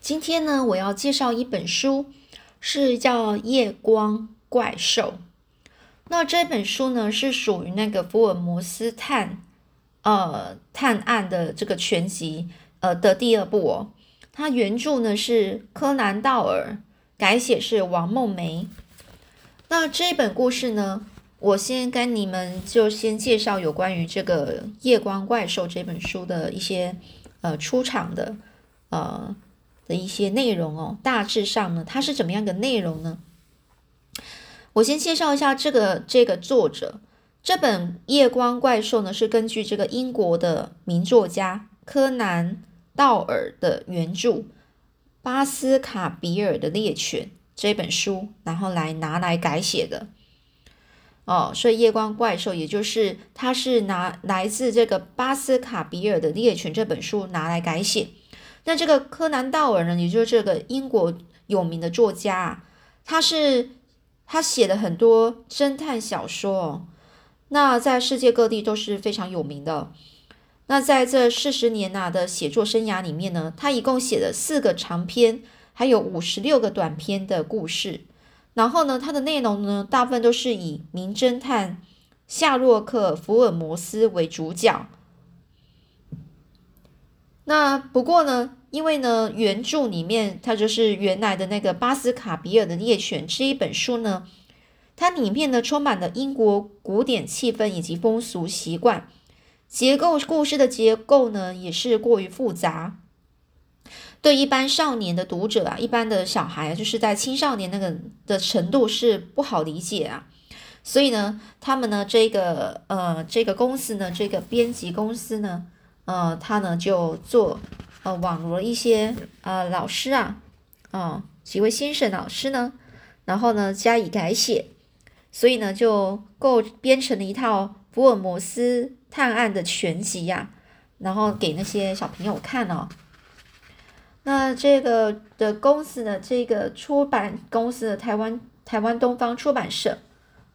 今天呢，我要介绍一本书，是叫《夜光怪兽》。那这本书呢，是属于那个福尔摩斯探呃探案的这个全集呃的第二部哦。它原著呢是柯南道尔，改写是王梦梅。那这本故事呢，我先跟你们就先介绍有关于这个《夜光怪兽》这本书的一些呃出场的呃的一些内容哦。大致上呢，它是怎么样的内容呢？我先介绍一下这个这个作者，这本《夜光怪兽》呢是根据这个英国的名作家柯南。道尔的原著《巴斯卡比尔的猎犬》这本书，然后来拿来改写的哦，所以夜光怪兽，也就是它是拿来自这个《巴斯卡比尔的猎犬》这本书拿来改写。那这个柯南道尔呢，也就是这个英国有名的作家啊，他是他写的很多侦探小说哦，那在世界各地都是非常有名的。那在这四十年呐的写作生涯里面呢，他一共写了四个长篇，还有五十六个短篇的故事。然后呢，它的内容呢，大部分都是以名侦探夏洛克·福尔摩斯为主角。那不过呢，因为呢，原著里面它就是原来的那个巴斯卡比尔的猎犬这一本书呢，它里面呢充满了英国古典气氛以及风俗习惯。结构故事的结构呢，也是过于复杂，对一般少年的读者啊，一般的小孩，就是在青少年那个的程度是不好理解啊。所以呢，他们呢，这个呃，这个公司呢，这个编辑公司呢，呃，他呢就做呃网罗一些呃老师啊，啊几位先生老师呢，然后呢加以改写，所以呢就构编成了一套福尔摩斯。探案的全集呀，然后给那些小朋友看哦。那这个的公司呢，这个出版公司的台湾台湾东方出版社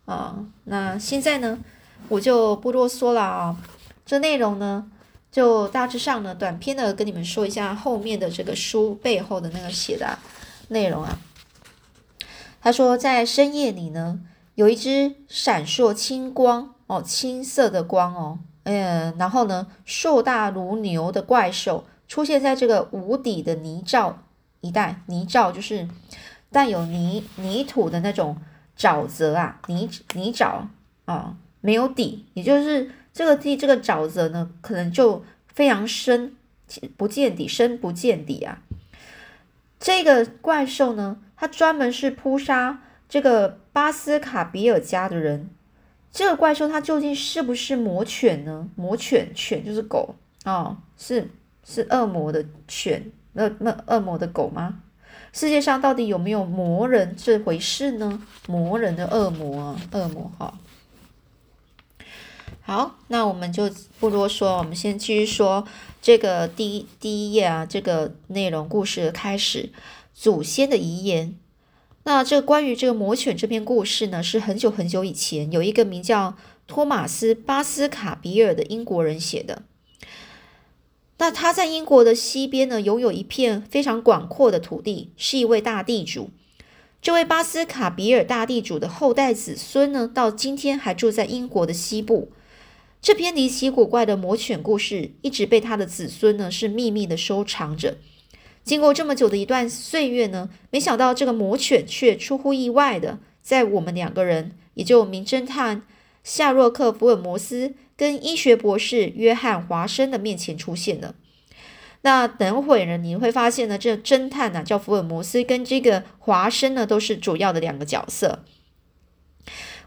啊。那现在呢，我就不啰嗦了啊。这内容呢，就大致上呢，短篇的跟你们说一下后面的这个书背后的那个写的内容啊。他说，在深夜里呢，有一只闪烁青光。哦，青色的光哦，嗯，然后呢，硕大如牛的怪兽出现在这个无底的泥沼一带，泥沼就是带有泥泥土的那种沼泽啊，泥泥沼啊，没有底，也就是这个地这个沼泽呢，可能就非常深不见底，深不见底啊。这个怪兽呢，它专门是扑杀这个巴斯卡比尔家的人。这个怪兽它究竟是不是魔犬呢？魔犬犬就是狗哦，是是恶魔的犬，那那恶魔的狗吗？世界上到底有没有魔人这回事呢？魔人的恶魔啊，恶魔哈。好，那我们就不多说，我们先继续说这个第一第一页啊，这个内容故事的开始，祖先的遗言。那这关于这个魔犬这篇故事呢，是很久很久以前有一个名叫托马斯·巴斯卡比尔的英国人写的。那他在英国的西边呢，拥有一片非常广阔的土地，是一位大地主。这位巴斯卡比尔大地主的后代子孙呢，到今天还住在英国的西部。这篇离奇古怪的魔犬故事，一直被他的子孙呢是秘密的收藏着。经过这么久的一段岁月呢，没想到这个魔犬却出乎意外的在我们两个人，也就名侦探夏洛克·福尔摩斯跟医学博士约翰·华生的面前出现了。那等会呢，你会发现呢，这侦探呢叫福尔摩斯，跟这个华生呢都是主要的两个角色。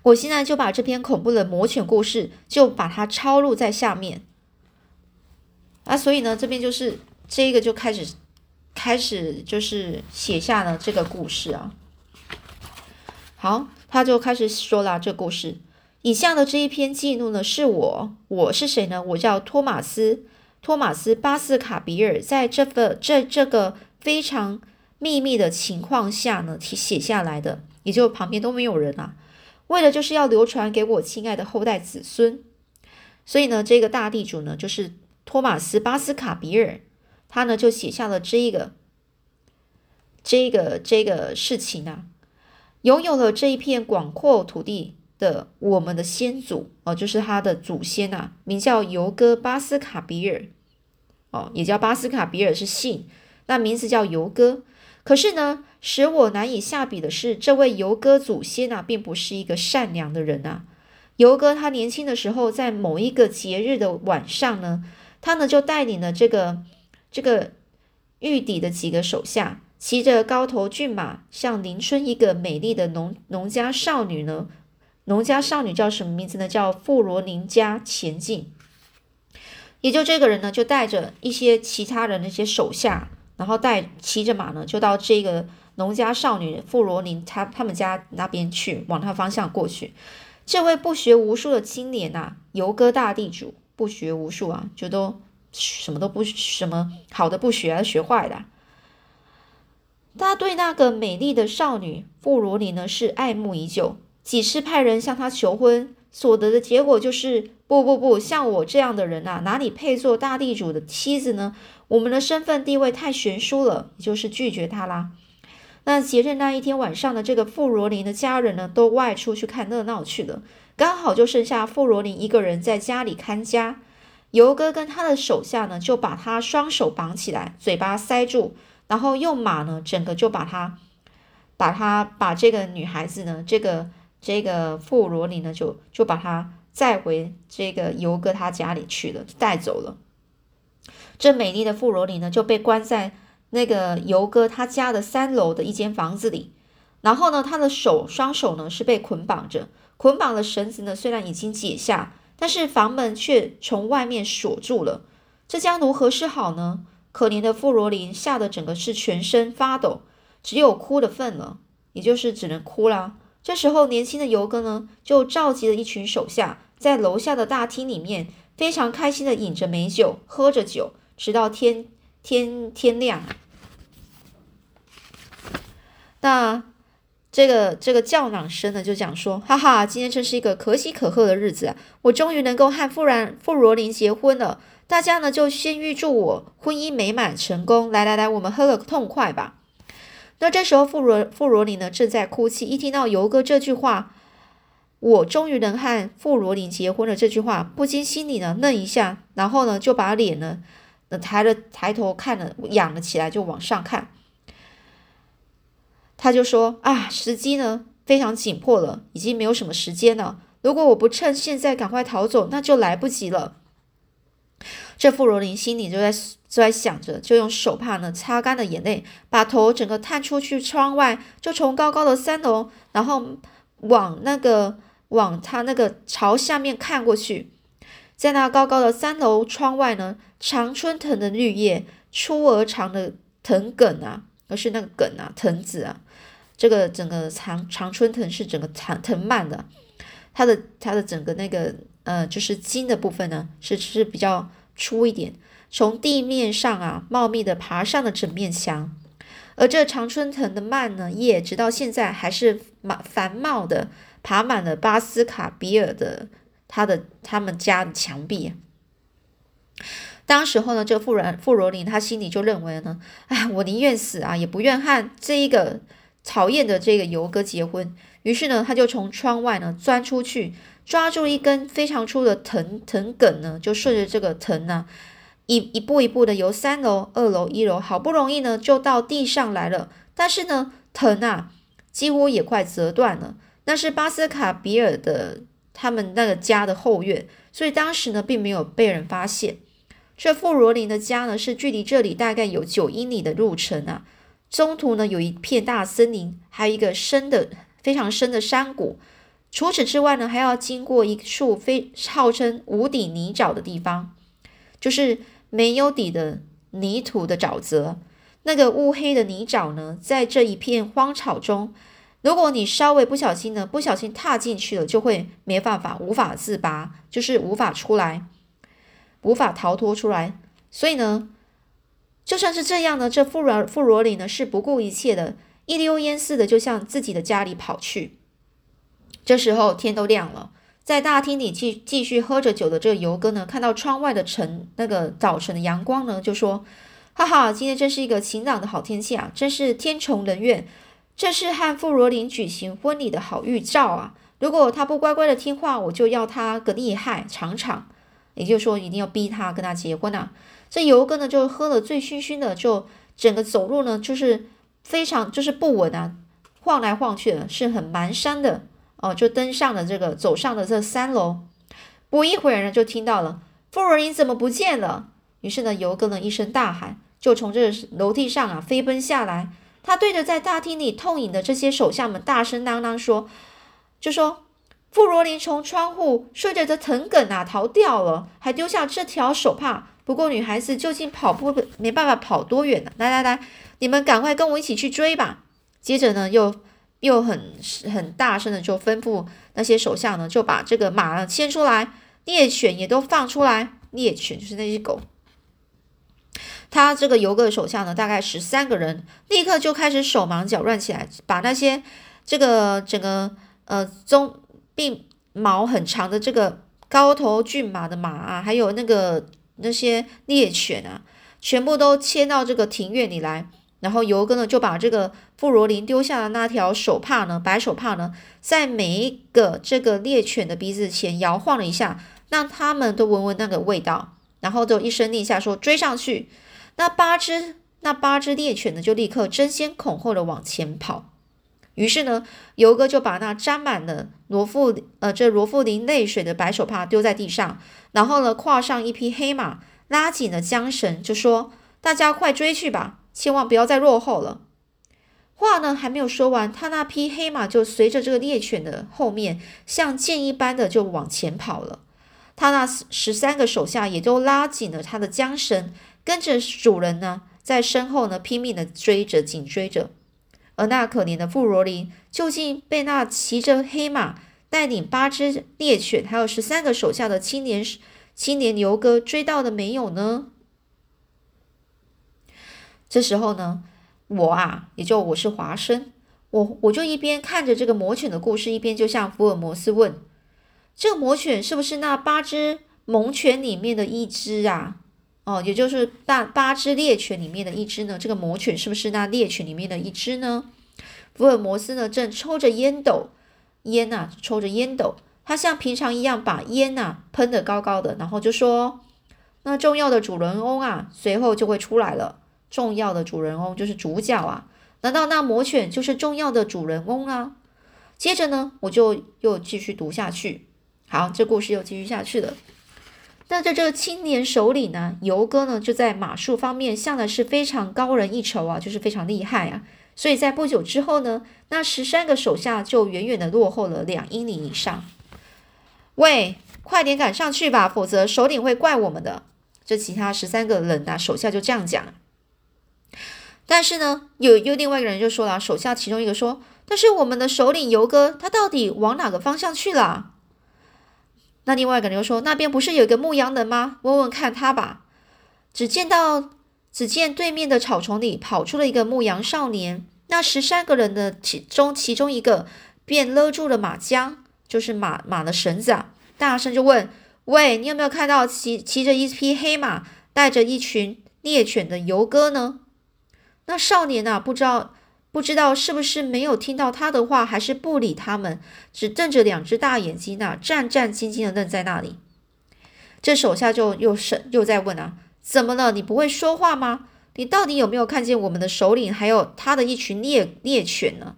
我现在就把这篇恐怖的魔犬故事就把它抄录在下面啊，所以呢，这边就是这个就开始。开始就是写下了这个故事啊。好，他就开始说了这故事。以下的这一篇记录呢，是我，我是谁呢？我叫托马斯，托马斯巴斯卡比尔，在这个这这个非常秘密的情况下呢，写写下来的，也就旁边都没有人啊。为了就是要流传给我亲爱的后代子孙，所以呢，这个大地主呢，就是托马斯巴斯卡比尔。他呢就写下了这一个这个这个事情啊，拥有了这一片广阔土地的我们的先祖哦，就是他的祖先呐，名叫尤哥巴斯卡比尔哦，也叫巴斯卡比尔是姓，那名字叫尤哥。可是呢，使我难以下笔的是，这位尤哥祖先啊，并不是一个善良的人啊。尤哥他年轻的时候，在某一个节日的晚上呢，他呢就带领了这个这个玉底的几个手下。骑着高头骏马，向邻村一个美丽的农农家少女呢，农家少女叫什么名字呢？叫富罗宁家前进。也就这个人呢，就带着一些其他人的一些手下，然后带骑着马呢，就到这个农家少女富罗宁他他们家那边去，往他方向过去。这位不学无术的青年呐，游哥大地主，不学无术啊，就都什么都不什么好的不学，学坏的。他对那个美丽的少女富罗尼呢是爱慕已久，几次派人向她求婚，所得的结果就是不不不，像我这样的人啊，哪里配做大地主的妻子呢？我们的身份地位太悬殊了，也就是拒绝他啦。那节日那一天晚上呢，这个富罗琳的家人呢都外出去看热闹去了，刚好就剩下富罗琳一个人在家里看家。尤哥跟他的手下呢就把他双手绑起来，嘴巴塞住。然后用马呢，整个就把他，把他把这个女孩子呢，这个这个富罗琳呢，就就把他载回这个尤哥他家里去了，带走了。这美丽的富罗琳呢，就被关在那个游哥他家的三楼的一间房子里。然后呢，他的手双手呢是被捆绑着，捆绑的绳子呢虽然已经解下，但是房门却从外面锁住了。这将如何是好呢？可怜的富罗林吓得整个是全身发抖，只有哭的份了，也就是只能哭啦。这时候，年轻的游哥呢，就召集了一群手下，在楼下的大厅里面，非常开心的饮着美酒，喝着酒，直到天天天亮。那这个这个叫嚷声呢，就讲说：“哈哈，今天真是一个可喜可贺的日子！我终于能够和富然富罗林结婚了。”大家呢就先预祝我婚姻美满成功。来来来，我们喝个痛快吧。那这时候，富罗富罗林呢正在哭泣。一听到游哥这句话，我终于能和富罗林结婚了。这句话不禁心里呢愣一下，然后呢就把脸呢那抬了抬头看了，仰了起来，就往上看。他就说：“啊，时机呢非常紧迫了，已经没有什么时间了。如果我不趁现在赶快逃走，那就来不及了。”这傅罗林心里就在就在想着，就用手帕呢擦干了眼泪，把头整个探出去窗外，就从高高的三楼，然后往那个往他那个朝下面看过去，在那高高的三楼窗外呢，常春藤的绿叶，粗而长的藤梗啊，而是那个梗啊，藤子啊，这个整个常常春藤是整个藤藤蔓的，它的它的整个那个呃，就是茎的部分呢，是是比较。粗一点，从地面上啊，茂密的爬上了整面墙。而这常春藤的蔓呢叶，直到现在还是满繁茂的，爬满了巴斯卡比尔的他的他们家的墙壁。当时候呢，这个富人富罗林他心里就认为呢，哎，我宁愿死啊，也不愿和这一个讨厌的这个游哥结婚。于是呢，他就从窗外呢钻出去。抓住一根非常粗的藤藤梗呢，就顺着这个藤呢，一一步一步的由三楼、二楼、一楼，好不容易呢就到地上来了。但是呢，藤啊几乎也快折断了。那是巴斯卡比尔的他们那个家的后院，所以当时呢并没有被人发现。这富罗林的家呢是距离这里大概有九英里的路程啊，中途呢有一片大森林，还有一个深的非常深的山谷。除此之外呢，还要经过一处非号称无底泥沼的地方，就是没有底的泥土的沼泽。那个乌黑的泥沼呢，在这一片荒草中，如果你稍微不小心呢，不小心踏进去了，就会没办法，无法自拔，就是无法出来，无法逃脱出来。所以呢，就算是这样呢，这富罗富罗里呢是不顾一切的，一溜烟似的就向自己的家里跑去。这时候天都亮了，在大厅里继继续喝着酒的这个游哥呢，看到窗外的晨那个早晨的阳光呢，就说：“哈哈，今天真是一个晴朗的好天气啊，真是天从人愿，这是和傅罗琳举行婚礼的好预兆啊！如果他不乖乖的听话，我就要他个厉害尝尝，也就是说，一定要逼他跟他结婚啊！这游哥呢，就喝了醉醺醺的，就整个走路呢，就是非常就是不稳啊，晃来晃去的，是很蹒跚的哦，就登上了这个走上了这三楼。不一会儿呢，就听到了傅若琳怎么不见了？于是呢，游哥呢一声大喊，就从这楼梯上啊飞奔下来。他对着在大厅里痛饮的这些手下们大声嚷嚷说：“就说傅罗琳从窗户顺着这藤梗啊逃掉了，还丢下这条手帕。不过女孩子究竟跑步没办法跑多远呢？来来来，你们赶快跟我一起去追吧！”接着呢，又又很很大声的就吩咐那些手下呢，就把这个马牵出来。猎犬也都放出来，猎犬就是那些狗。他这个游哥的手下呢，大概十三个人，立刻就开始手忙脚乱起来，把那些这个整个呃中并毛很长的这个高头骏马的马啊，还有那个那些猎犬啊，全部都牵到这个庭院里来。然后游哥呢，就把这个傅罗林丢下的那条手帕呢，白手帕呢，在每一个这个猎犬的鼻子前摇晃了一下。让他们都闻闻那个味道，然后就一声令下，说追上去。那八只那八只猎犬呢，就立刻争先恐后的往前跑。于是呢，游哥就把那沾满了罗富呃这罗富林泪水的白手帕丢在地上，然后呢，跨上一匹黑马，拉紧了缰绳，就说：“大家快追去吧，千万不要再落后了。”话呢还没有说完，他那匹黑马就随着这个猎犬的后面，像箭一般的就往前跑了。他那十三个手下也都拉紧了他的缰绳，跟着主人呢，在身后呢拼命的追着，紧追着。而那可怜的富罗林，究竟被那骑着黑马、带领八只猎犬，还有十三个手下的青年青年牛哥追到了没有呢？这时候呢，我啊，也就我是华生，我我就一边看着这个魔犬的故事，一边就向福尔摩斯问。这个魔犬是不是那八只猛犬里面的一只啊？哦，也就是大八只猎犬里面的一只呢？这个魔犬是不是那猎犬里面的一只呢？福尔摩斯呢，正抽着烟斗，烟呐，抽着烟斗，他像平常一样把烟呐喷得高高的，然后就说：“那重要的主人翁啊，随后就会出来了。重要的主人翁就是主角啊，难道那魔犬就是重要的主人翁啊？”接着呢，我就又继续读下去。好，这故事又继续下去了。那在这个青年首领呢，游哥呢，就在马术方面向来是非常高人一筹啊，就是非常厉害啊。所以在不久之后呢，那十三个手下就远远的落后了两英里以上。喂，快点赶上去吧，否则首领会怪我们的。这其他十三个人啊，手下就这样讲。但是呢，有有另外一个人就说了，手下其中一个说：“但是我们的首领游哥，他到底往哪个方向去了？”那另外一个人又说：“那边不是有一个牧羊人吗？问问看他吧。”只见到，只见对面的草丛里跑出了一个牧羊少年。那十三个人的其中，其中一个便勒住了马缰，就是马马的绳子啊，大声就问：“喂，你有没有看到骑骑着一匹黑马，带着一群猎犬的游哥呢？”那少年啊，不知道。不知道是不是没有听到他的话，还是不理他们，只瞪着两只大眼睛呢，战战兢兢的愣在那里。这手下就又是又在问啊，怎么了？你不会说话吗？你到底有没有看见我们的首领还有他的一群猎猎犬呢？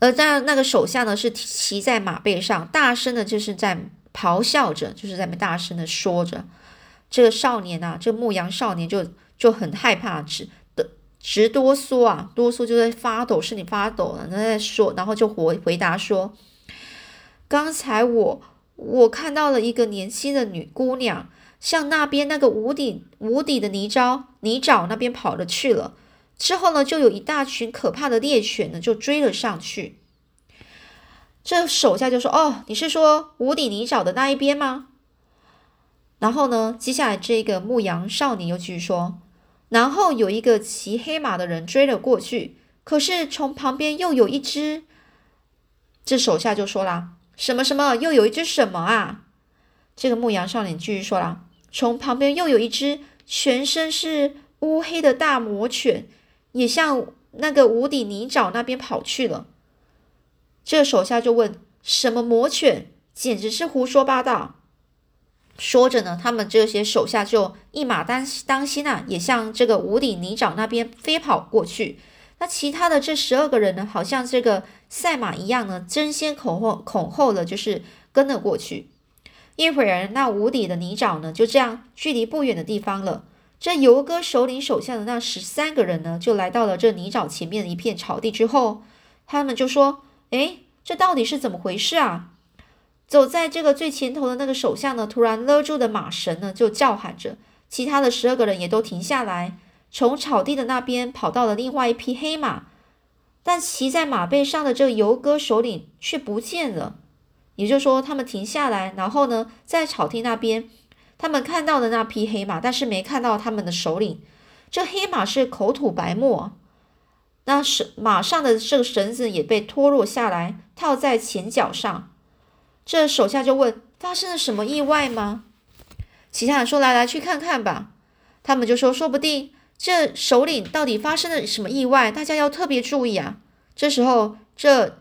而在那个手下呢，是骑在马背上，大声的就是在咆哮着，就是在那大声的说着。这个少年啊，这牧羊少年就就很害怕，只。直哆嗦啊，哆嗦就在发抖，身体发抖了。他在说，然后就回回答说：“刚才我我看到了一个年轻的女姑娘，向那边那个无底无底的泥沼泥沼那边跑了去了。之后呢，就有一大群可怕的猎犬呢，就追了上去。这手下就说：‘哦，你是说无底泥沼的那一边吗？’然后呢，接下来这个牧羊少年又继续说。”然后有一个骑黑马的人追了过去，可是从旁边又有一只，这手下就说啦：“什么什么，又有一只什么啊？”这个牧羊少年继续说啦：“从旁边又有一只，全身是乌黑的大魔犬，也向那个无底泥沼那边跑去了。这手下就问：“什么魔犬？简直是胡说八道！”说着呢，他们这些手下就一马当当心啊，也向这个无底泥沼那边飞跑过去。那其他的这十二个人呢，好像这个赛马一样呢，争先恐后恐后的就是跟了过去。一会儿，那无底的泥沼呢，就这样距离不远的地方了。这游哥首领手下的那十三个人呢，就来到了这泥沼前面的一片草地之后，他们就说：“哎，这到底是怎么回事啊？”走在这个最前头的那个手下呢，突然勒住的马绳呢，就叫喊着，其他的十二个人也都停下来，从草地的那边跑到了另外一匹黑马，但骑在马背上的这个游哥首领却不见了。也就是说，他们停下来，然后呢，在草地那边，他们看到的那匹黑马，但是没看到他们的首领。这黑马是口吐白沫，那是马上的这个绳子也被脱落下来，套在前脚上。这手下就问：“发生了什么意外吗？”其他人说：“来来，去看看吧。”他们就说：“说不定这首领到底发生了什么意外，大家要特别注意啊！”这时候，这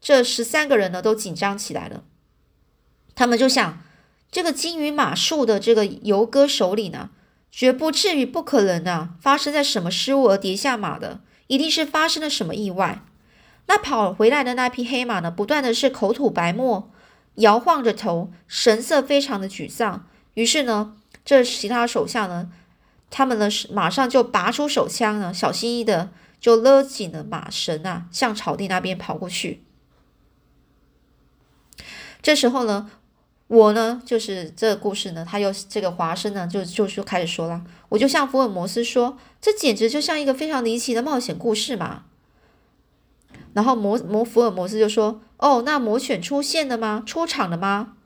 这十三个人呢都紧张起来了。他们就想：这个金鱼马术的这个游歌首领呢，绝不至于不可能啊，发生在什么失误而跌下马的，一定是发生了什么意外。那跑回来的那匹黑马呢，不断的是口吐白沫。摇晃着头，神色非常的沮丧。于是呢，这其他手下呢，他们呢是马上就拔出手枪呢，小心翼翼的就勒紧了马绳啊，向草地那边跑过去。这时候呢，我呢就是这个故事呢，他又这个华生呢就就就开始说了，我就向福尔摩斯说，这简直就像一个非常离奇的冒险故事嘛。然后摩摩福尔摩斯就说。哦，那魔犬出现了吗？出场了吗？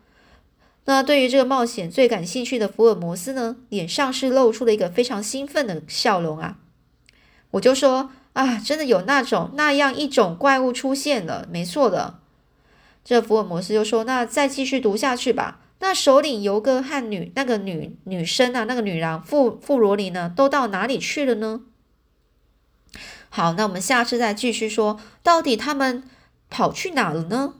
那对于这个冒险最感兴趣的福尔摩斯呢，脸上是露出了一个非常兴奋的笑容啊！我就说啊，真的有那种那样一种怪物出现了，没错的。这福尔摩斯就说：“那再继续读下去吧。那首领尤哥和女那个女女生啊，那个女郎富富罗尼呢，都到哪里去了呢？”好，那我们下次再继续说，到底他们。跑去哪了呢？